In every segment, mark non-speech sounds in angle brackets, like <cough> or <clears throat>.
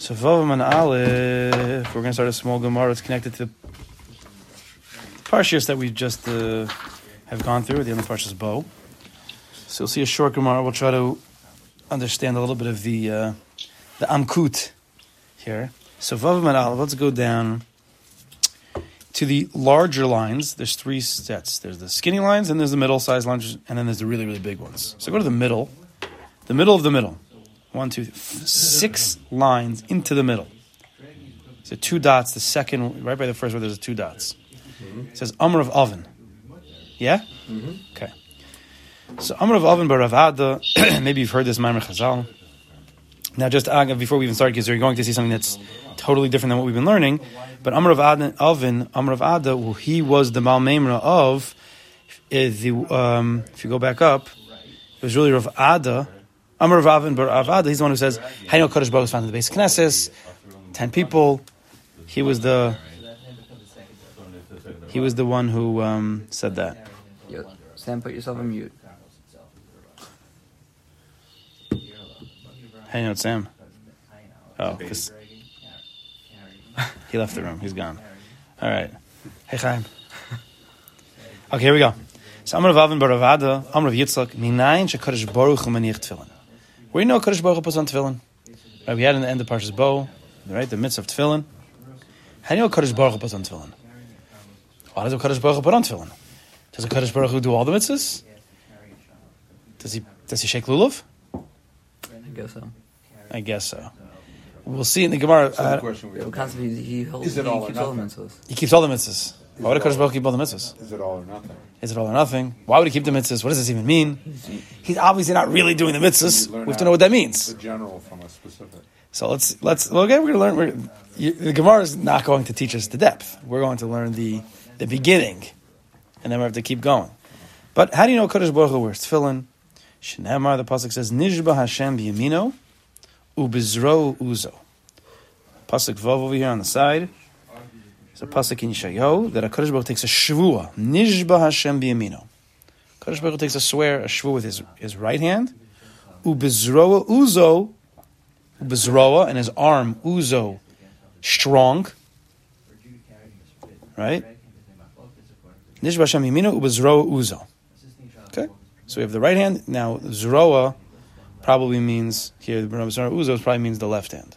So Vavam and Aleph, we're going to start a small Gemara. It's connected to the Parshias that we just uh, have gone through, the end of Parshas Bo. So you'll see a short Gemara. We'll try to understand a little bit of the uh, the Amkut here. So Vavam and Aleph, let's go down to the larger lines. There's three sets. There's the skinny lines, and there's the middle-sized lines, and then there's the really, really big ones. So go to the middle, the middle of the middle. One, two, six lines into the middle. So two dots. The second, right by the first word, there's two dots. It says Amr of oven. Yeah. Okay. So Amr of oven baravada. <clears throat> Maybe you've heard this Maimer Chazal. Now, just uh, before we even start, because you're going to see something that's totally different than what we've been learning. But Amr of Adin, Oven, Amr of Ada, well, he was the Malmemra of uh, the. Um, if you go back up, it was really Rav Ada. Amr of Avin, but Rav he's the one who says, Haino Kodesh Baruch found in the base of Knesset, ten people. He was the. He was the one who um, said that. Yo, Sam, put yourself on mute. Hey, no, it's Sam. Oh, 'cause he left the room. He's gone. All right. Hey, Chaim. Okay, here we go. So, Amr of Avin bar Avada, Amr of Yitzchak, Minayin shekadosh Baruch hu tefillin. Where you know Kadosh Baruch Hu puts on tefillin? Right, we had in the end of Parshas Bo, right, the mitzvah of tefillin. How do you know Kadosh Baruch Hu puts on tefillin? Why does Kadosh Baruch Hu put on tefillin? Does the Kadosh Baruch Hu do all the mitzvahs? Does he does he shake lulav? I guess so. I guess so. We'll see in the Gemara. So the uh, question we Yo, constantly he, he holds. Is it he all or keeps all the nothing? mitzvahs. he keeps all the mitzvahs. Why would a Kadosh Baruch keep all the mitzvahs? is it all or nothing? Is it all or nothing? Why would he keep the mitzvahs? What does this even mean? He's obviously not really doing the mitzvahs. We have to know what that means. The general from a specific. So let's let's well, okay. We're going to learn. We're, you, the Gemara is not going to teach us the depth. We're going to learn the the beginning, and then we have to keep going. But how do you know Kadosh Baruch Hu wears tefillin? Shneimar the pasuk says Nishba Hashem b'yamino ubizro uzo. Pasuk vav over here on the side. It's a pasuk in Yeshayahu that a Kadosh Baruch takes a shvua Nishba Hashem b'yamino. Kadosh Baruch takes a swear a shvua with his his right hand. Ubizro uzo Bezroa and his arm Uzo strong. Right? Nishba Hashem Yamino Ubezroa Uzo. Okay? So we have the right hand. Now Zroa probably means here Uzo probably means the left hand.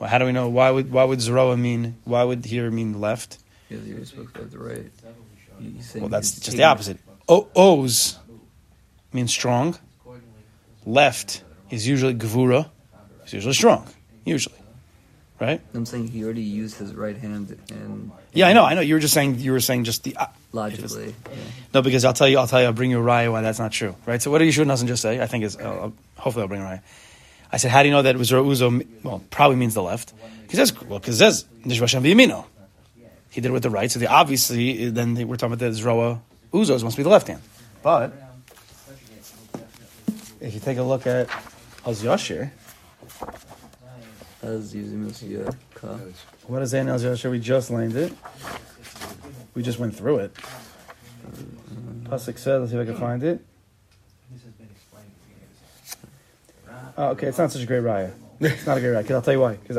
Well, how do we know why would why would Zroa mean why would here mean left? Yeah, supposed to have the right. You- you Well that's just the opposite. O O's means strong. Left is usually Gvura. It's usually strong. Usually. Right? I'm saying he already used his right hand and Yeah, I know, I know. You were just saying you were saying just the uh, logically. yeah. no because I'll tell you I'll tell you I'll bring you a raya why that's not true, right? So what did Yeshua doesn't just say? I think is uh, hopefully I'll bring a raya. I said, how do you know that it was Uzo? Well, probably means the left. He says, well, because it says Nishba Hashem v'yamino. He did it with the right, so the obviously uh, then they, we're talking about the Zroa Uzos must be the left hand. But if you take a look at Az Yashir, As using this yeah, ka. what is Az Yashir? We just landed. it. We just went through it. Pasuk said, let's see if I can find it. Oh, okay, it's not such a great raya. It's not a great raya, because I'll tell you why. Because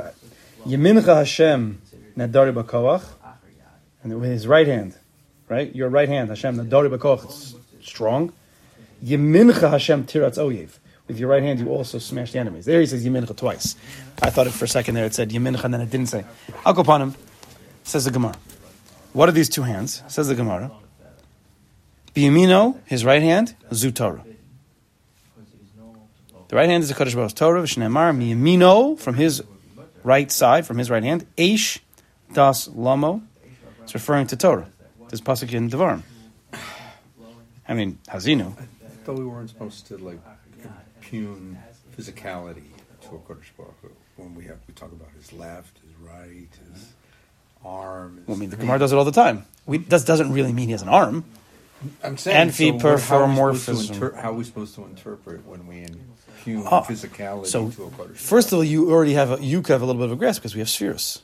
Yemincha Hashem Nadari Bakoach, and with his right hand, right? Your right hand, Hashem Nadari Bakoach, strong. Yemincha Hashem Tiratz Oyev. With your right hand, you also smash the enemies. There he says Yemincha twice. I thought it for a second there, it said Yemincha, and then it didn't say. I'll go upon him, says the Gemara. What are these two hands? Says the Gemara. Biyamino, his right hand, Zutorah. The right hand is the Kodesh Baruch Torah, V'shneimar, miyamino, from his right side, from his right hand, Eish das lamo. It's referring to Torah. This pasuk in Devarim. I mean, Hazinu. I thought we weren't supposed to like impugn physicality to a Kodesh Baruch Hu. when we have we talk about his left, his right, his arm. His Well, I mean, the Gemara does it all the time. We, that doesn't really mean he has an arm. I'm saying, Amphi so what- how are we supposed to inter- How are we supposed to interpret when we impugn Ah, physicality So, to a Kodesh first of all, you already have a, you have a little bit of a grasp because we have spheres.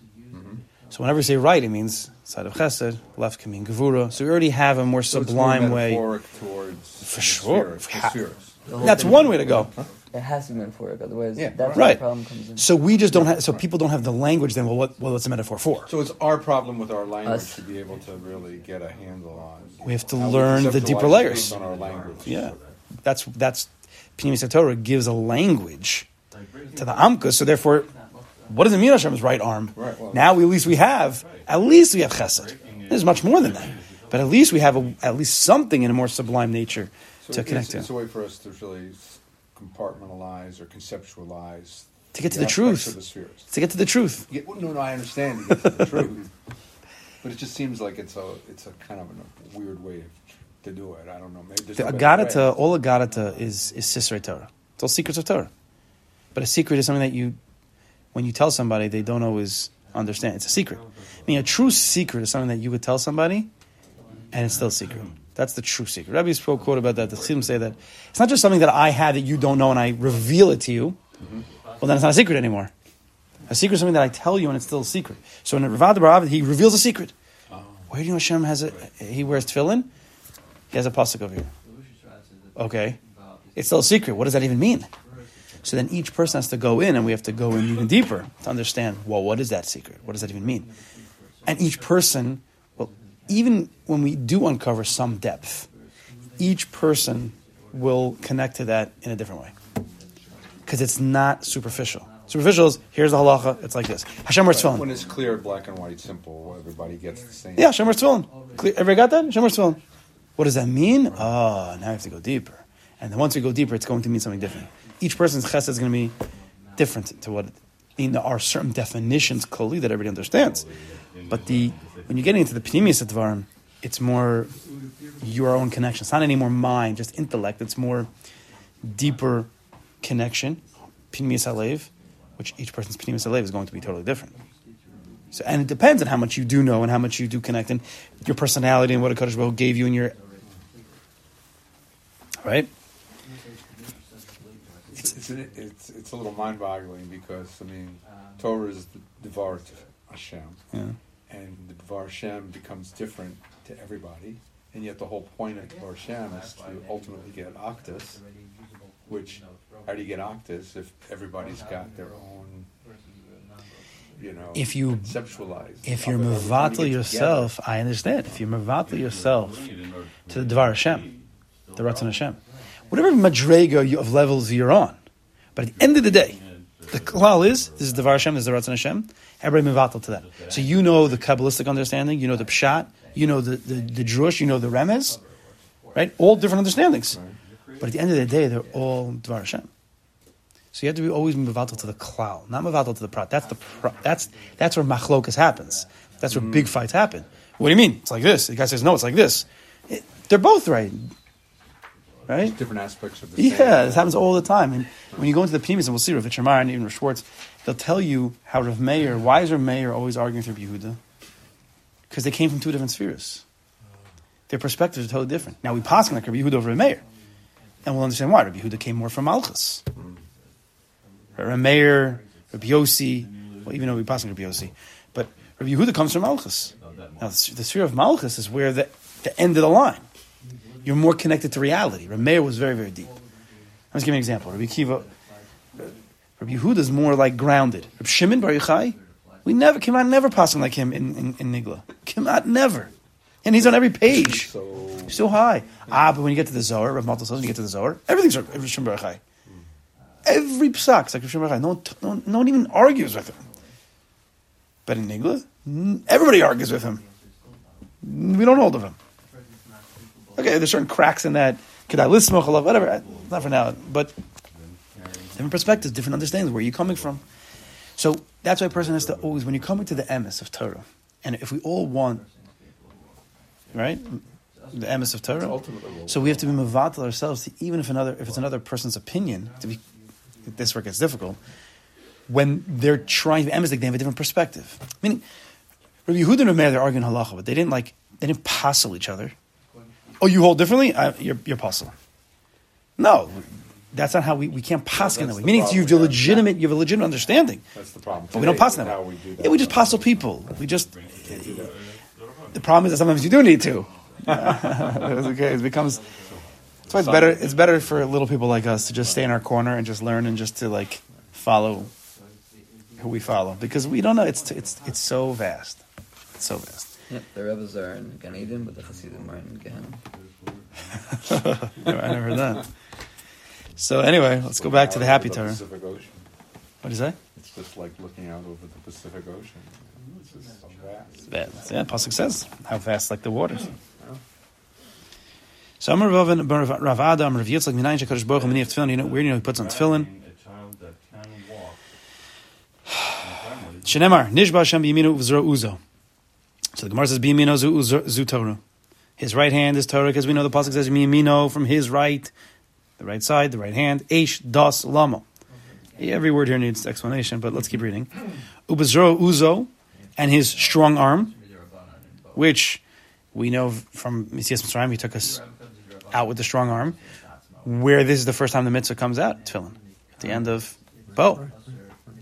So whenever you say right, it means side of chesed. Left can mean gevura. So we already have a more So it's sublime more way. towards For sure. spheres, the Ha- spheres. The That's one way to go. It has to be metaphoric, otherwise Yeah, that's right. where the problem comes in. So we just don't have. So people don't have the language. Then, well, what? Well, what's a metaphor for? So it's our problem with our language Us. to be able to really get a handle on. We have to learn the deeper layers. on our language. Yeah, that's that's Pnimis Torah gives a language to the Amka. So therefore, what does it mean Hashem's right arm? Right, well- now we, at least we have at least we have Chesed. There's much more than that, but at least we have a, at least something in a more sublime nature So to it's, connect it's to. a way for us to really s- compartmentalize or conceptualize To get to the aspects truth. of the spheres. To get to the truth. Yeah, well, no, no, I understand to get to the <laughs> truth, but it just seems like it's a it's a kind of a weird way to do it. I don't know. Maybe The no. Agadata, all Agadata is is Sisrei Torah. It's all secrets of Torah. But a secret is something that you, when you tell somebody, they don't always understand. It's a secret. I mean, a true secret is something that you would tell somebody, and it's still a secret. That's the true secret. Rabbi spoke quote about that. The Chassidim say that it's not just something that I have that you don't know, and I reveal it to you. Mm-hmm. Well, then it's not a secret anymore. A secret is something that I tell you, and it's still a secret. So in Ravad Barav, he reveals a secret. Oh. Where do you know Hashem has a? He wears tefillin. He has a pasuk over here. Okay, it's still a secret. What does that even mean? So then each person has to go in, and we have to go in even deeper to understand. Well, what is that secret? What does that even mean? And each person, even when we do uncover some depth, each person will connect to that in a different way because it's not superficial. Superficial is here's the halacha. It's like this. Hashem tefillin. when it's clear, black and white, simple, everybody gets the same. Yeah, Hashem tefillin. Clear- Everybody got that? Hashem tefillin. What does that mean? Oh, now we have to go deeper. And then once we go deeper, it's going to mean something different. Each person's chesed is going to be different to what. I mean, there are certain definitions clearly that everybody understands, but the when you're getting into the pnimius advarim, it's more your own connection. It's not any more mind, just intellect. It's more deeper connection. Pnimius alev, which each person's pnimius alev is going to be totally different. So, and it depends on how much you do know and how much you do connect, and your personality and what a Kaddish Baruch gave you in your right. It's, it's, it's, it's a little mind boggling because, I mean, Torah is the Devar Hashem, Yeah. And the Devar Hashem becomes different to everybody, and yet the whole point of Devar Hashem is to ultimately get achdus, which, how do you get achdus if everybody's got their own, you know, If you- conceptualized? If you're of it, everything to mevatel get together? yourself, I understand. If you're mevatel yourself to the Devar Hashem, the Ratzon Hashem, whatever madrega you, of levels you're on, but at the end of the day, the klal is this is Devar Hashem, this is the Ratzon Hashem. Everybody mevatel to that. So you know the kabbalistic understanding, you know the pshat, you know the the, the drush, you know the remez, right? All different understandings. But at the end of the day, they're all Devar Hashem. So you have to be always mevatel to the klal, not mevatel to the prat. That's the prat. That's that's where machlokas happens. That's where big fights happen. What do you mean? It's like this. The guy says no. It's like this. It- they're both right, right? different aspects of the Yeah, same. this happens all the time. And when you go into the Pnimis, and we'll see Rav Itchamar and even Rav Schwartz, they'll tell you how Rav Meir, why is Rav Meir always arguing with Rabbi Yehuda? Because they came from two different spheres. Their perspectives are totally different. Now we pass like Rabbi Yehuda over Rav Meir. And we'll understand why. Rabbi Yehuda came more from Malchus. Rabbi Meir, Rabbi Yossi, well, even though we pass Rabbi Yossi, but Rabbi Yehuda comes from Malchus. Now, the the sphere of Malchus is where the, the end of the line. You're more connected to reality. Rabbi Meir was very, very deep. Let's give you an example. Rabbi Kiva, Rabbi Yehuda is more like grounded. Rabbi Shimon Bar Yochai, we never out never passing like him in, in, in Nigla. Out never, and he's on every page. So So high. Ah, but when you get to the Zohar, Rav Malta says, when you get to the Zohar, everything's Rav Shimon Bar Yochai. Every psak like Rav Shimon Bar Yochai. No, one- no, one- no one even argues with him. But in Nigla, everybody argues with him. We don't hold of him. Okay, there's certain cracks in that. Whatever. Not for now, but different perspectives, different understandings. Where are you coming from? So that's why a person has to always, when you're coming to the emes of Torah, and if we all want, right, the emes of Torah, so we have to be mavatal ourselves to even if another if it's another person's opinion to be this work gets difficult when they're trying to be emes, they have a different perspective. Meaning, Rabbi Yehuda and Meir, they're arguing halacha, but they didn't like they didn't passel each other. Oh, you hold differently? I, you're you're passel. No, that's not how we, we can't pass in that way. Meaning, problem you have legitimate you have a legitimate understanding. that's the problem. But we don't Today, pass them. How we that. Yeah, we just passel people. We just. The problem is that sometimes you do need to. <laughs> okay, it becomes. That's why it's better. It's better for little people like us to just stay in our corner and just learn and just to like follow who we follow because we don't know. It's it's it's so vast. It's so vast. Yep, the Rebbe's are in Gan Eden, but the Hasidim are in Gehenna. I never heard that. So anyway, let's go back to the happy Over Torah. Pacific Ocean. What is that? It's just like looking out over the Pacific Ocean. It's just so vast. Vast. Yeah, Pasuk says how vast like the waters. So I'm Rav Rav Adam Rav Yitzchak Minayin Shekadosh Baruch Hu Miniach Tefillin. You know where you know he puts on tefillin? A child that can walk. <sighs> Shenemar Nishba Hashem B'Yaminu Uvzro Uzo. So the Gemara says B'Yamino Zu Uzo- Zu Torah. His right hand is Torah because we know the pasuk says B'Yamino from his right, the right side, the right hand. Eish Das Lamo. Every word here needs explanation, but let's keep reading. <clears throat> Ubezro Uzo and his strong arm, which we know from Mesias Mitzrayim, he took us out with the strong arm. Where this is the first time the mitzvah comes out, tefillin, at the end of Bo,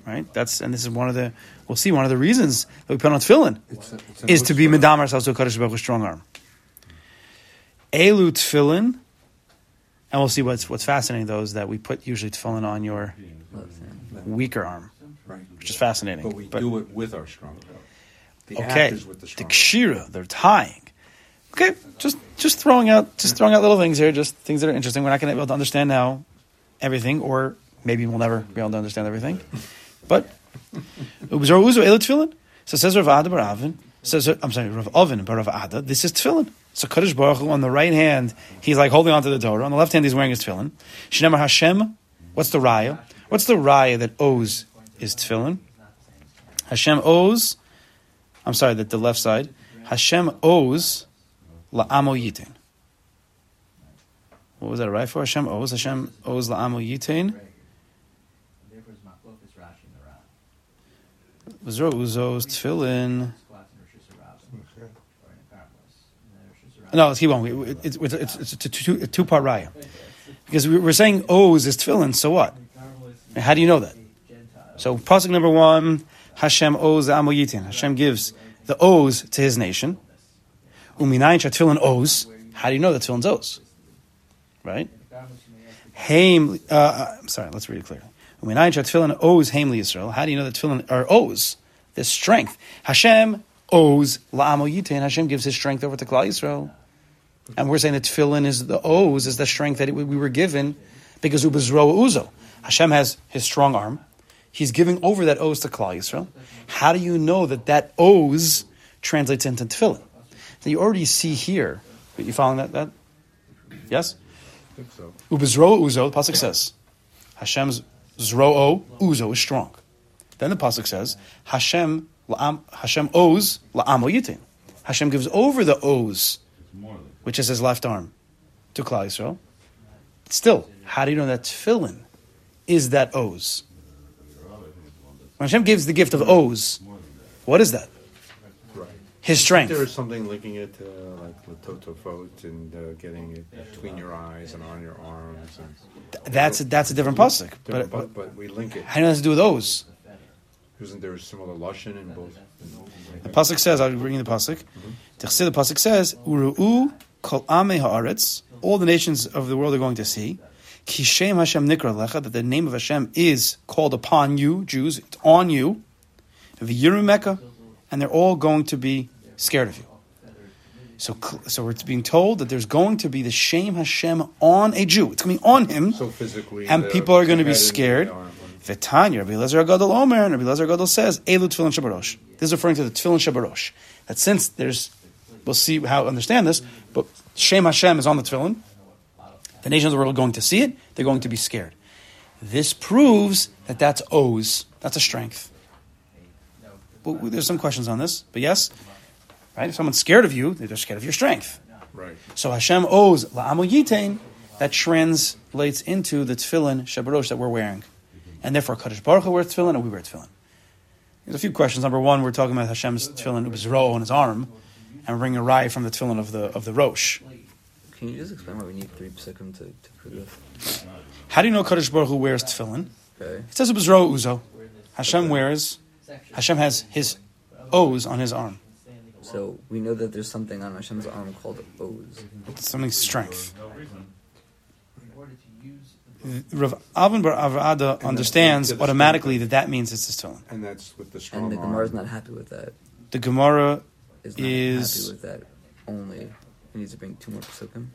right? That's and this is one of the we'll see one of the reasons that we put on tefillin It's a- it's is to be medamar ourselves to a Kadosh Baruch strong arm. Elu tefillin, and we'll see what's what's fascinating though is that we put usually tefillin on your weaker arm, Right. which is fascinating. But we do it with our strong arm. The okay, with the the strong arm. kshira, they're tying. Okay, just just throwing out just throwing out little things here, just things that are interesting. We're not going to be able to understand now everything, or maybe we'll never be able to understand everything. But Ubzor Uzo Elu Tefillin. So says Rav Ada Bar Avin. Says I'm sorry, Rav Oven Bar Rav Ada. This is Tefillin. So Kaddish Baruch Hu on the right hand, he's like holding onto the Torah. On the left hand, he's wearing his Tefillin. Shnemar Hashem. What's the raya? What's the raya that owes is Tefillin? Hashem owes. I'm sorry, that the left side. Hashem owes la'amo yitin. What was that right for? Hashem owes. Hashem owes la'amo yitin. Therefore, it's maklok is Rashi in the Ran. Uzro uzos tefillin. Squats in Rosh Hashanah, or in a Karmelis. And then Rosh Hashanah- No, let's keep on. It's, it's, it's, it's a two, two part raya. Because we- we're saying owes is tefillin, so what? How do you know that? So, pasuk number one, Hashem owes the Amo Hashem gives the owes to his nation. Uminayin tefillin owes. How do you know that tefillin's owes? Right? Haim, uh, uh, I'm sorry, let's read it clearly. Uminayin tefillin owes Hamli Yisrael. How do you know that tefillin are owes? This strength. Hashem owes La'amo Yitin. Hashem gives his strength over to Klal Yisrael. And we're saying that tefillin is the owes, is the strength that we we were given because ubezro uzo. Hashem has his strong arm. He's giving over that owes to Klal Yisrael. How do you know that that owes translates into tefillin? So you already see here. You following that? That yes. I think so. Ubezro uzo. The pasuk says Hashem's zro uzo is strong. Then the pasuk says Hashem la'am, Hashem owes la'amo yitin. Hashem gives over the owes which is his left arm, to Klal Yisrael. Still, how do you know that tefillin is that O's? When Hashem gives the gift of O's, what is that? His strength. There is something linking it to like Latotofot and uh, getting it between your eyes and on your arms. And, That's a, that's a different pasuk. but, But, but, we link it. how do you know that to do with O's? Isn't there a similar lashon in both? The pasuk says, I'll bring you the pasuk. Mm-hmm. The Chassid, the pasuk says, "Uru'u kol ame haaretz." All the nations of the world are going to see. Kishem Hashem nikra lecha that the name of Hashem is called upon you, Jews. It's on you. V'yiru Mecca, and they're all going to be scared of you. So, so we're being told that there's going to be the shame Hashem on a Jew. It's coming on him. So physically, And people are going to be head and the scared. arm. V'tanya, Rabbi Lezer Gadol Omer, and Rabbi Lezer Gadol says, Elu Tefillin Shabarosh. This is referring to the Tefillin Shabarosh. That since there's, we'll see how to understand this, but Shem Hashem is on the Tefillin. The nations of the world are going to see it. They're going to be scared. This proves that that's O's. That's a strength. Well, there's some questions on this, but yes, right? If someone's scared of you, they're scared of your strength. Right. So Hashem owes la'amo yitain that translates into the tefillin shabarosh that we're wearing, and therefore Kaddish Baruch Hu wears tefillin and we wear tefillin. There's a few questions. Number one, we're talking about Hashem's tefillin ubizro on his arm, and we're bringing a rye from the tefillin of the of the rosh. Can you just explain why we need three psukim to, to prove this? How do you know Kaddish Baruch Hu wears tefillin? Okay. It says ubizro uzo. Hashem wears. Hashem has his O's on his arm. So we know that there's something on Hashem's arm called Oz. Something strength. Uh, Rav Avin Bar Avrada understands the automatically that that means it's his tefillin. And that's with the strong And the arm. Gemara's not happy with that. The Gemara Is not Is- happy with that. Only he needs to bring two more psukim.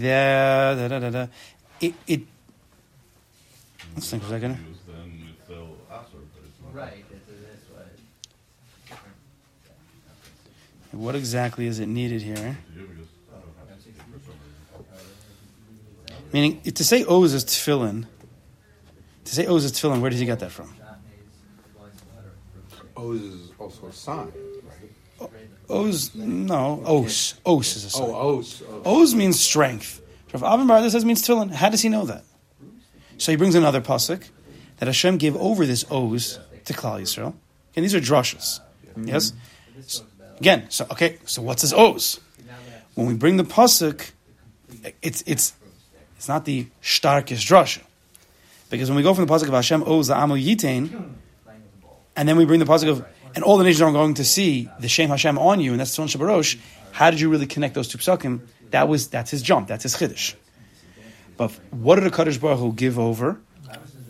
Da, da, da, da, da. It, it, let's think for a second. Use then it's still Asr, but it's not. Right, it's this way. What exactly is it needed here? You because I don't have to speak for some reason. Meaning, to say Oz is tefillin, to say Oz is tefillin, where did he get that from? Oz is also a sign, right? Oz, no, Os. Os is a sign. Oh, Oz. Oz. Oz means strength. Rav Avin Bar says means tefillin. How does he know that? So he brings another pasuk that Hashem gave over this Oz to Klal Yisrael. And these are drushes. Mm-hmm. Yes? So- again, so okay, so what's his Oz? When we bring the pasuk, it's it's it's not the starkest drusha. Because when we go from the pasuk of Hashem Oz Amo Yitain, and then we bring the pasuk of and all the nations are going to see the Shem Hashem on you, and that's Tzon Shabarosh. How did you really connect those two psukim? That was that's his jump, that's his chiddush. But what did the Kaddish Baruch Hu give over?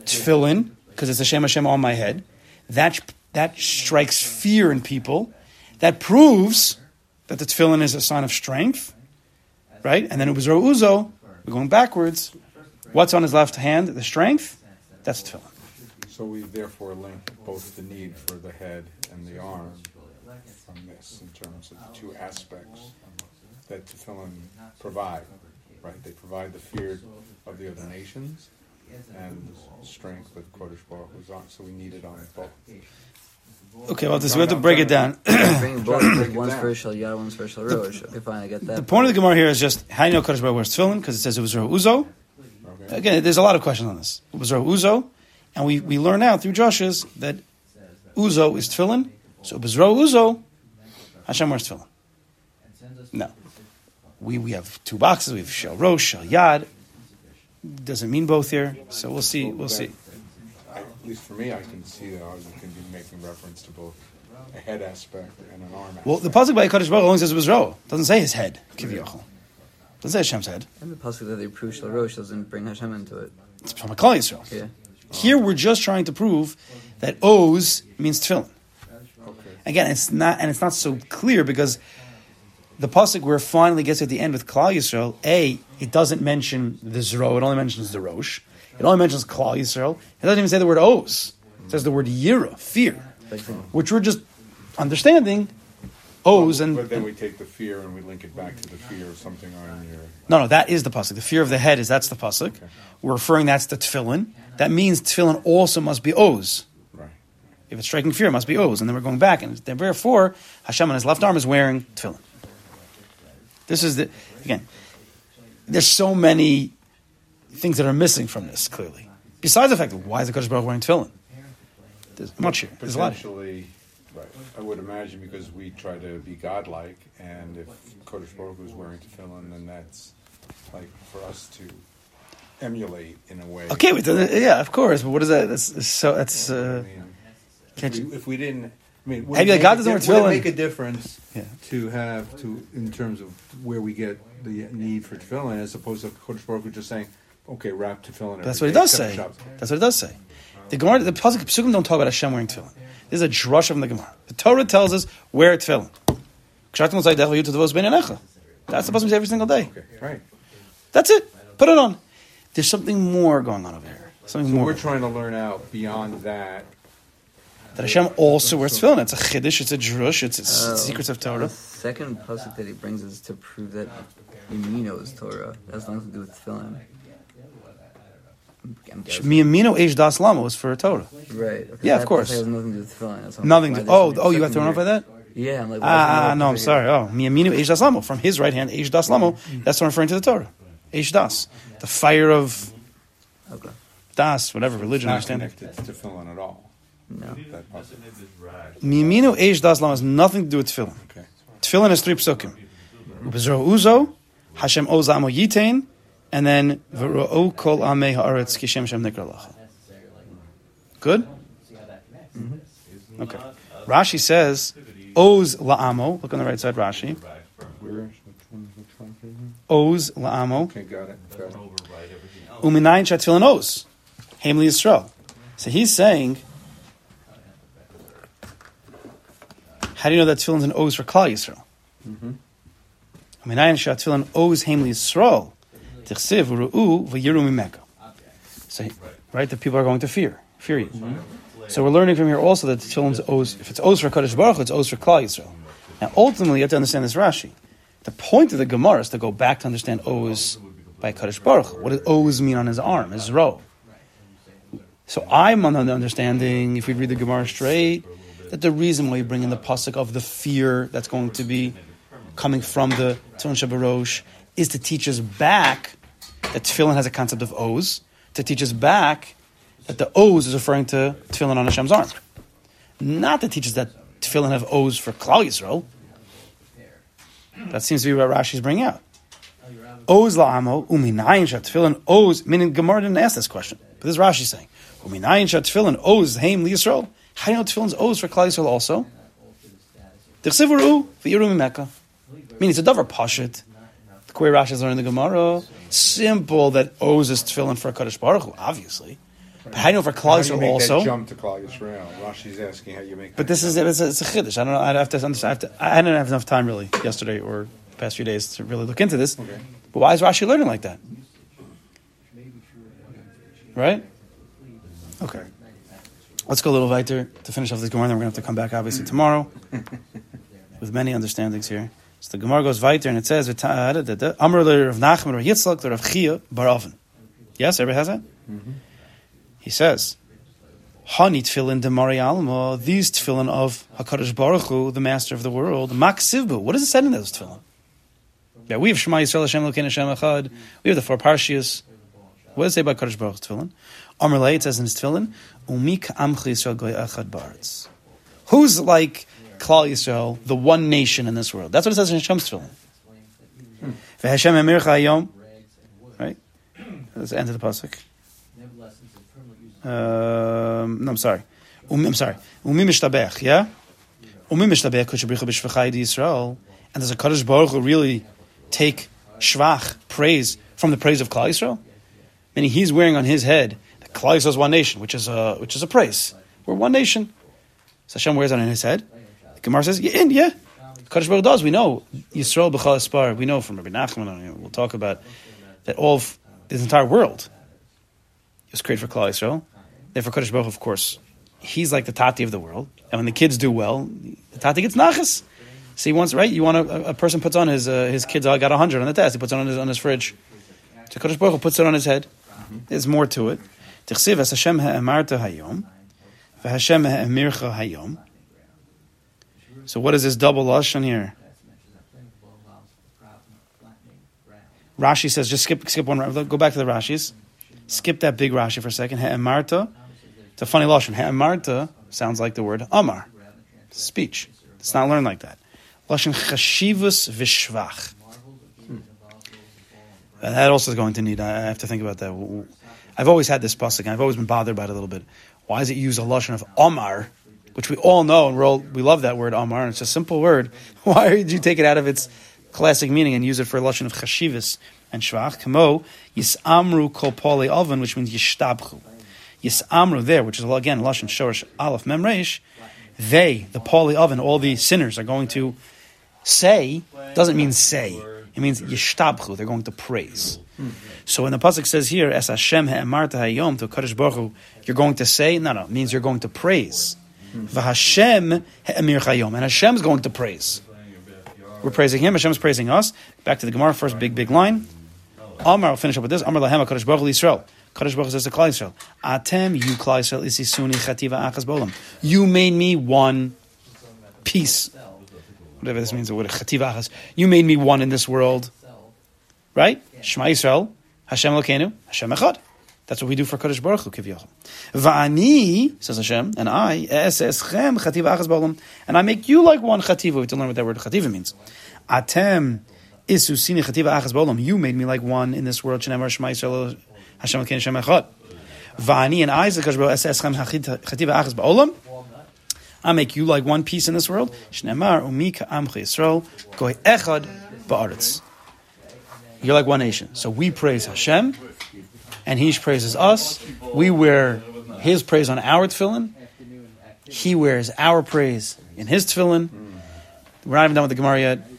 Tefillin, because it's the Shem Hashem on my head. That that strikes fear in people. That proves that the tefillin is a sign of strength, right? And then it was Uzo. We're going backwards. What's on his left hand? The strength. That's tefillin. So we therefore link both the need for the head and the arm from this in terms of the two aspects that tefillin provide, right? They provide the fear of the other nations and strength that Kodesh Baruch. So we need it on both. Okay, well, this, we have to break it down. <coughs> bring both. Trying <coughs> to break it one's down. for Shal Yad, one's for Shal Rosh. Okay, fine, I get that. The point of the Gemara here is just how do you know Kaddish Baruch wears tefillin? Because it says it was Rav Uzo. Okay. Again, there's a lot of questions on this. It was Rav Uzo, and we, we learn now through Joshua's that Uzo is tefillin. So it was Rav Uzo, Hashem wears tefillin. No. We, we have two boxes. We have Shel Rosh, Shel Yad. Doesn't mean both here. So we'll see. We'll see. I, at least for me, I can see that I can be making reference to both a head aspect and an arm aspect. Well, the pasuk by Kaddish Baruch only says it was Ro. Doesn't say his head. Kivyochel. Doesn't say Hashem's head. and the pasuk that they prove Shal Rosh doesn't bring Hashem into it. It's from a Klal Yisrael. Yeah. Here we're just trying to prove that Oz means tefillin. okay. Again, it's not, and it's not so clear because the pasuk where it finally gets at the end with Klal Yisrael, a it doesn't mention the zro, it only mentions the rosh. It only mentions Klal Yisrael. It doesn't even say the word Oz. It says the word yira, fear, which we're just understanding Oz and But then we take the fear and we link it back to the fear of something on your. No, no, that is the pasuk. The fear of the head is that's the pasuk. We're referring that's the tefillin. That means tefillin also must be Oz. Right. If it's striking fear, it must be Oz. And then we're going back, and therefore Hashem on his left arm is wearing tefillin. This is the again. There's so many things that are missing from this. Clearly, besides the fact that why is the Kodesh Baruch wearing tefillin? There's much here. There's a lot. Here. Right. I would imagine because we try to be godlike, and if Kodesh Baruch is wearing tefillin, then that's like for us to emulate in a way. Okay, yeah, of course. But what is that? That's so. That's. I Uh, mean, can't if, you, if we didn't, I mean, would it make God doesn't wear would it make a difference Yeah. to have to in terms of where we get the need for tefillin, as opposed to Kodesh Baruch Hu just saying, "Okay, wrap tefillin." every That's what it does say. Shabbos." That's what it does say. The Gemara, the pasuk Psukim don't talk about Hashem wearing tefillin. This is a drush from the Gemara. The Torah tells us wear tefillin. Kshatim l'tzay decha yutu devos bein anecha. That's the pasuk we say every single day. Okay, right. That's it. Put it on. There's something more going on over here. Something So more. we're trying to learn out beyond that. that Hashem also wears tefillin. It's a chiddush. It's a drush. It's, it's Oh. Uh, secrets of The Torah. second pasuk that he brings is to prove that Yemino is Torah. That has nothing to do with tefillin. I'm- I'm guessing. Miyamino eish das lama was for a Torah. Right. okay, Yeah, of course. has nothing to do with tefillin. Nothing. To, oh, oh, you got thrown off by that. Yeah, I'm like, Ah, is ah, no, I'm sorry. here? Oh, Miyaminu eish das lamo. From his right hand, eish das lamo. That's not referring to the Torah. Eish das. The fire of Okay. das, whatever religion, Not understand. connected to tefillin at all. No. That pasuk. Isn't it this eish das lamo has nothing to do with tefillin. Okay. Tefillin has three psukim. Ubezro uzo, Hashem oz amo yitain, and then v'ro'o kol amei haaretz kishem shem nikra lacha. Good? Mm-hmm. Okay. Rashi says, oz la'amo. Look on the right side, Rashi. Where? Which one? Oz la'amo. Okay, got it. Got it. Override everything else. Uminayin shat tefillin oz. Hamli Yisrael. So he's saying, how do you know that tefillin's an oz for Klal Yisrael? Mm-hmm. Uminayin shat tefillin oz hamli Yisrael. V'yiru mimeka. So, right, the people are going to fear, fear you. So we're learning from here also that the tefillin's oz, if it's oz for Kadosh Baruch it's oz for Klal Yisrael. Now, ultimately, you have to understand this Rashi. The point of the Gemara is to go back to understand oz by Kadosh Baruch. What does oz mean on his arm, his row? So I'm on the understanding, if we read the Gemara straight, that the reason why you bring in the pasuk of the fear that's going to be coming from the Tefillin Shabarosh is to teach us back that Tefillin has a concept of O's, to teach us back that the O's is referring to Tefillin on Hashem's arm. Not to teach us that Tefillin have O's for Klal Yisrael. That seems to be what Rashi's bringing out. Oz la'amo uminayin shat tefillin oz. Meaning Gemara didn't ask this question, but this is Rashi saying uminayin shat tefillin oz heim liyisrael. How do you know tefillin's oz for Klal Yisrael also? Meaning it's a davar pashit. The way Rashi is learning the Gemara, simple that oz is tefillin for Kadosh Baruch Hu, obviously. But how do you know for Klal Yisrael also? jump to Klal Yisrael? Rashi's asking how you make. But this is it's a, it's a chiddush. I don't know. I have to understand. I, have to, I didn't have enough time really yesterday or the past few days to really look into this. Okay. But why is Rashi learning like that? Right? Okay. Let's go a little weiter to finish off this Gemara. Then we're going to have to come back obviously tomorrow <laughs> with many understandings here. So the Gemara goes weiter and it says, "Amr Rav Nachman or Yitzchak Rav Chia bar Oven." Yes, everybody has that. Mm-hmm. He says, Hani tefillin de Mari Alma, these tefillin of HaKadosh Baruch Hu, the master of the world, Maksivbu. What does it say in those tefillin? Yeah, we have Shema Yisrael Hashem Elokeinu Hashem Echad. We have the four parshias. What does it say about Kadosh Baruch tefillin? Amr it says in his tefillin, Umik Amchi Yisrael Goy Echad Baretz. Who's like Klal Yisrael, the one nation in this world? That's what it says in Hashem's tefillin. Emir Chayom. Right? That's the end of the pasuk. Nevertheless, since it's permanently Um, no, I'm sorry. Um, I'm sorry. Umi mishtabech, yeah? Umi mishtabech kushabricha b'shvachai di Yisrael. And does a Kaddish Baruch Hu really take shvach, praise, from the praise of Klal Yisrael? Meaning he's wearing on his head that Klal Yisrael is one nation, which is a, which is a praise. We're one nation. So Hashem wears it on his head. Gemara says, yeah, and yeah. Kaddish Baruch does. We know Yisrael b'chal aspar. We know from Rabbi Nachman, we'll talk about that all of this entire world is created for Klal Yisrael. Therefore, Kaddish Baruch of course, he's like the tati of the world. And when the kids do well, the tati gets nachas. See, once right, you want a, a person puts on his uh, his kids got hundred on the test. He puts it on his on his fridge. So Kaddish Baruch puts it on his head. There's more to it. Hashem hayom, v'Hashem ha'emircha hayom. So what is this double lashon here? Rashi says, just skip skip one. Go back to the Rashis. Skip that big Rashi for a second. Ha'emarta. It's a funny lashon. Ha'emarta sounds like the word amar, speech. It's not learned like that. Lashon chashivus v'shvach. And hmm. that also is going to need. I have to think about that. I've always had this pasuk, I've always been bothered by it a little bit. Why does it use a lashon of amar, which we all know and we're all, we love that word amar, and it's a simple word. <laughs> Why did you take it out of its classic meaning and use it for a lashon of chashivus and shvach? Kamo yisamru kol poli oven, which means yishtabchu. Yisamru there, which is again lashon shorish aleph memreish. They, the poli oven, all the sinners are going to say. Doesn't mean say. It means yishtabchu. They're going to praise. So when the pasuk says here, "Es Hashem ha'emarta hayom" to Kadosh Baruch you're going to say, no, no, it means you're going to praise. V'Hashem ha'emir chayom, and Hashem's going to praise. We're praising Him. Hashem's praising us. Back to the Gemara, first big, big line. Amar, I'll finish up with this. Amar lahem Kadosh Baruch Yisrael. Kadosh Baruch says to Klal Yisrael, Atem, you Klal Yisrael, isisuni chativa achas bolam. You made me one piece. Whatever this means, the word chativa achas. You made me one in this world. Right? Shema Yisrael, Hashem Elokeinu, Hashem Echad. That's what we do for Kadosh Baruch Hu, Kivyochel. Va'ani, says Hashem, and I, es eschem chativa achas bolam, and I make you like one chativa. We have to learn what that word chativa means. Atem, isusini chativa achas bolam. You made me like one in this world. Shenemar Shema Yisrael, Hashem Elokeinu, Hashem Echad. Va'ani, and I, says Kadosh Baruch Hu, es eschem chativa achas bolam. I make you like one piece in this world. Shnemar umika amcha Yisrael goy echad ba'aretz. You're like one nation. So we praise Hashem, and he praises us. We wear his praise on our tefillin. He wears our praise in his tefillin. We're not even done with the Gemara yet.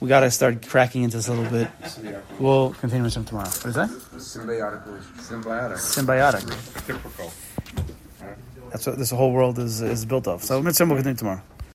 We got to start cracking into this a little bit. We'll continue with him tomorrow. What is that? Symbiotic. Symbiotic. Symbiotic. That's what this whole world is is built of. So mitzvah will continue tomorrow.